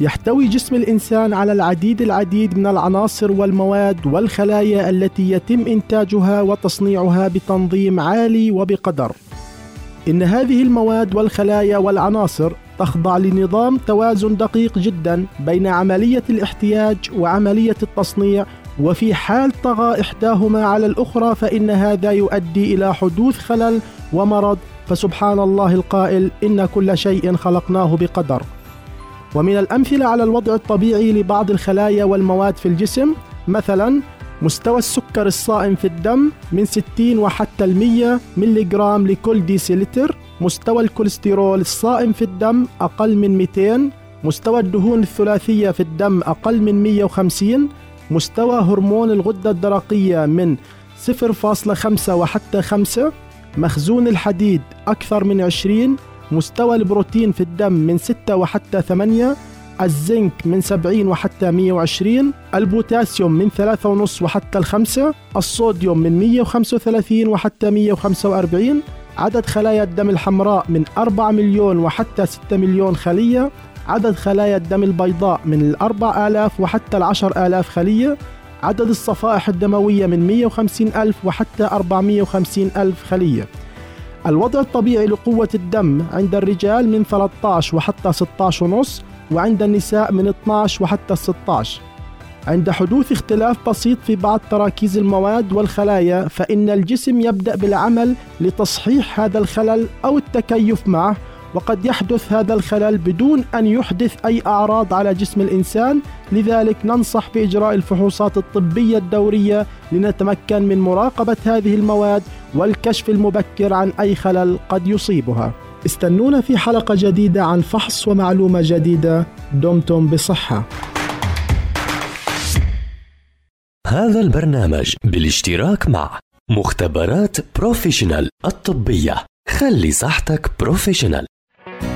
يحتوي جسم الإنسان على العديد العديد من العناصر والمواد والخلايا التي يتم إنتاجها وتصنيعها بتنظيم عالي وبقدر. إن هذه المواد والخلايا والعناصر تخضع لنظام توازن دقيق جدا بين عملية الاحتياج وعملية التصنيع وفي حال طغى إحداهما على الأخرى فإن هذا يؤدي إلى حدوث خلل ومرض. فسبحان الله القائل إن كل شيء خلقناه بقدر. ومن الأمثلة على الوضع الطبيعي لبعض الخلايا والمواد في الجسم مثلا مستوى السكر الصائم في الدم من 60 وحتى المية ملغرام لكل ديسيلتر مستوى الكوليسترول الصائم في الدم أقل من 200 مستوى الدهون الثلاثية في الدم أقل من 150 مستوى هرمون الغدة الدرقية من 0.5 وحتى 5 مخزون الحديد أكثر من 20 مستوى البروتين في الدم من 6 وحتى 8 الزنك من 70 وحتى 120 البوتاسيوم من 3.5 وحتى 5 الصوديوم من 135 وحتى 145 عدد خلايا الدم الحمراء من 4 مليون وحتى 6 مليون خلية عدد خلايا الدم البيضاء من الأربع آلاف وحتى العشر آلاف خلية عدد الصفائح الدموية من 150 ألف وحتى 450 ألف خلية. الوضع الطبيعي لقوة الدم عند الرجال من 13 وحتى 16 ونص وعند النساء من 12 وحتى 16 عند حدوث اختلاف بسيط في بعض تراكيز المواد والخلايا فإن الجسم يبدأ بالعمل لتصحيح هذا الخلل أو التكيف معه وقد يحدث هذا الخلل بدون أن يحدث أي أعراض على جسم الإنسان. لذلك ننصح بإجراء الفحوصات الطبية الدورية لنتمكن من مراقبة هذه المواد والكشف المبكر عن أي خلل قد يصيبها. استنونا في حلقة جديدة عن فحص ومعلومة جديدة. دمتم بصحة. هذا البرنامج بالاشتراك مع مختبرات بروفيشنال الطبية. خلي صحتك professional.